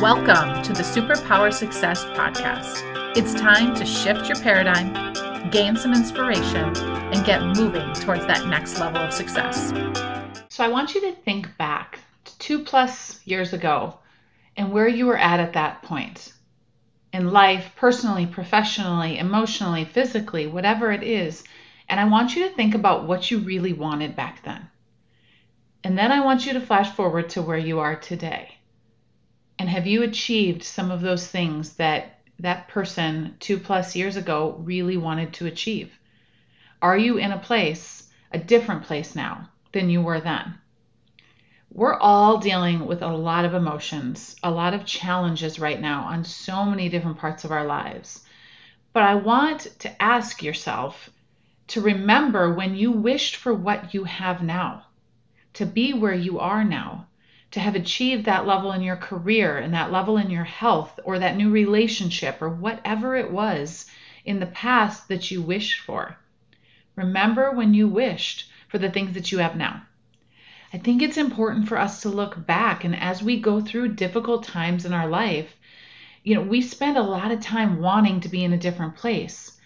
Welcome to the Superpower Success Podcast. It's time to shift your paradigm, gain some inspiration, and get moving towards that next level of success. So, I want you to think back to two plus years ago and where you were at at that point in life, personally, professionally, emotionally, physically, whatever it is. And I want you to think about what you really wanted back then. And then I want you to flash forward to where you are today. And have you achieved some of those things that that person two plus years ago really wanted to achieve? Are you in a place, a different place now than you were then? We're all dealing with a lot of emotions, a lot of challenges right now on so many different parts of our lives. But I want to ask yourself to remember when you wished for what you have now, to be where you are now to have achieved that level in your career and that level in your health or that new relationship or whatever it was in the past that you wished for. Remember when you wished for the things that you have now. I think it's important for us to look back and as we go through difficult times in our life, you know, we spend a lot of time wanting to be in a different place.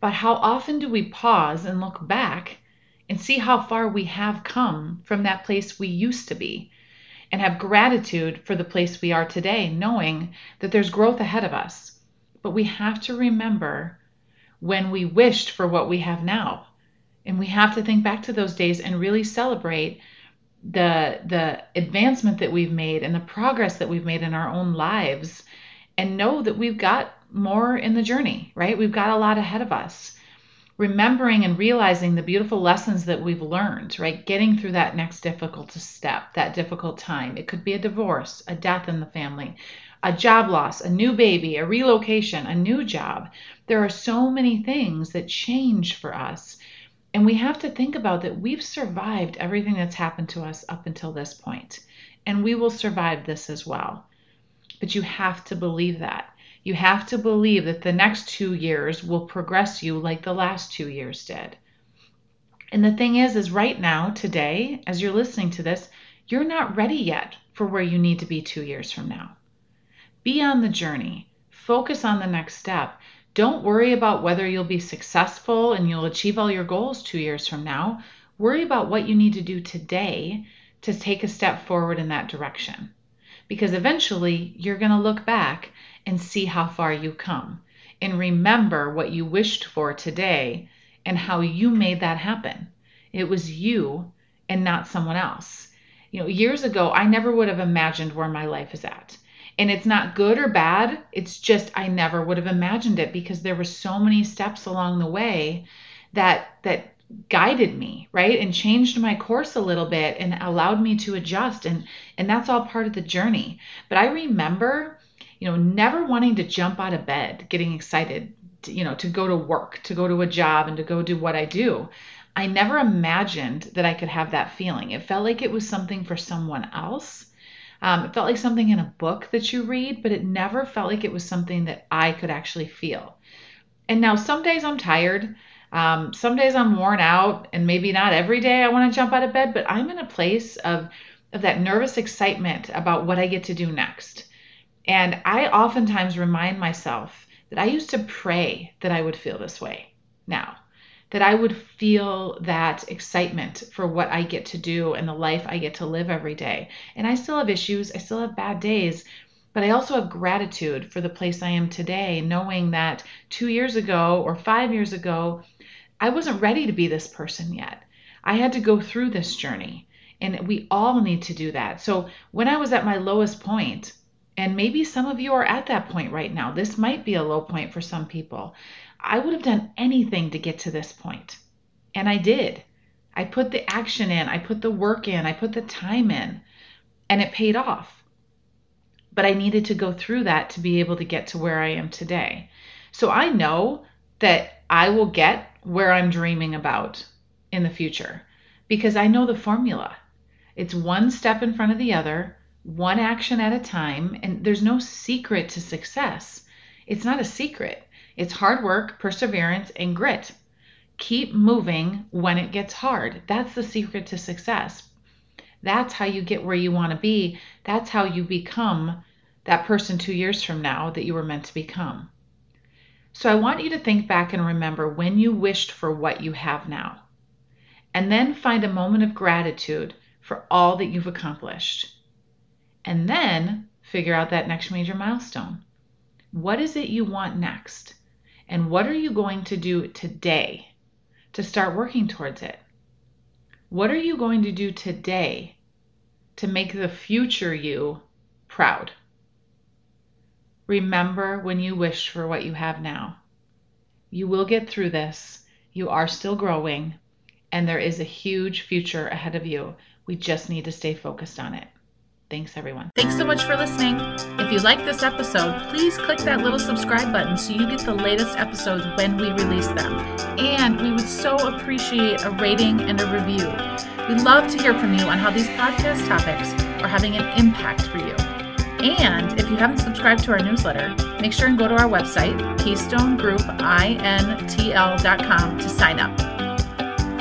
But how often do we pause and look back and see how far we have come from that place we used to be? And have gratitude for the place we are today, knowing that there's growth ahead of us. But we have to remember when we wished for what we have now. And we have to think back to those days and really celebrate the the advancement that we've made and the progress that we've made in our own lives and know that we've got more in the journey, right? We've got a lot ahead of us remembering and realizing the beautiful lessons that we've learned, right? Getting through that next difficult step, that difficult time. It could be a divorce, a death in the family, a job loss, a new baby, a relocation, a new job. There are so many things that change for us. And we have to think about that we've survived everything that's happened to us up until this point, and we will survive this as well. But you have to believe that. You have to believe that the next two years will progress you like the last two years did. And the thing is, is right now, today, as you're listening to this, you're not ready yet for where you need to be two years from now. Be on the journey. Focus on the next step. Don't worry about whether you'll be successful and you'll achieve all your goals two years from now. Worry about what you need to do today to take a step forward in that direction. Because eventually you're going to look back and see how far you come. And remember what you wished for today and how you made that happen. It was you and not someone else. You know, years ago, I never would have imagined where my life is at. And it's not good or bad. It's just I never would have imagined it because there were so many steps along the way that that guided me, right? And changed my course a little bit and allowed me to adjust and and that's all part of the journey. But I remember you know, never wanting to jump out of bed, getting excited, to, you know, to go to work, to go to a job and to go do what I do. I never imagined that I could have that feeling. It felt like it was something for someone else. Um, it felt like something in a book that you read, but it never felt like it was something that I could actually feel. And now some days I'm tired. Um, some days I'm worn out, and maybe not every day I want to jump out of bed, but I'm in a place of, of that nervous excitement about what I get to do next. And I oftentimes remind myself that I used to pray that I would feel this way now, that I would feel that excitement for what I get to do and the life I get to live every day. And I still have issues, I still have bad days, but I also have gratitude for the place I am today, knowing that two years ago or five years ago, I wasn't ready to be this person yet. I had to go through this journey, and we all need to do that. So when I was at my lowest point, and maybe some of you are at that point right now. This might be a low point for some people. I would have done anything to get to this point. And I did. I put the action in, I put the work in, I put the time in, and it paid off. But I needed to go through that to be able to get to where I am today. So I know that I will get where I'm dreaming about in the future because I know the formula. It's one step in front of the other one action at a time, and there's no secret to success. It's not a secret. It's hard work, perseverance, and grit. Keep moving when it gets hard. That's the secret to success. That's how you get where you want to be. That's how you become that person two years from now that you were meant to become. So I want you to think back and remember when you wished for what you have now. And then find a moment of gratitude for all that you've accomplished. And then figure out that next major milestone. What is it you want next? And what are you going to do today to start working towards it? What are you going to do today to make the future you proud? Remember when you wish for what you have now. You will get through this. You are still growing, and there is a huge future ahead of you. We just need to stay focused on it. Thanks, everyone. Thanks so much for listening. If you like this episode, please click that little subscribe button so you get the latest episodes when we release them. And we would so appreciate a rating and a review. We'd love to hear from you on how these podcast topics are having an impact for you. And if you haven't subscribed to our newsletter, make sure and go to our website, KeystoneGroupINTL.com, to sign up.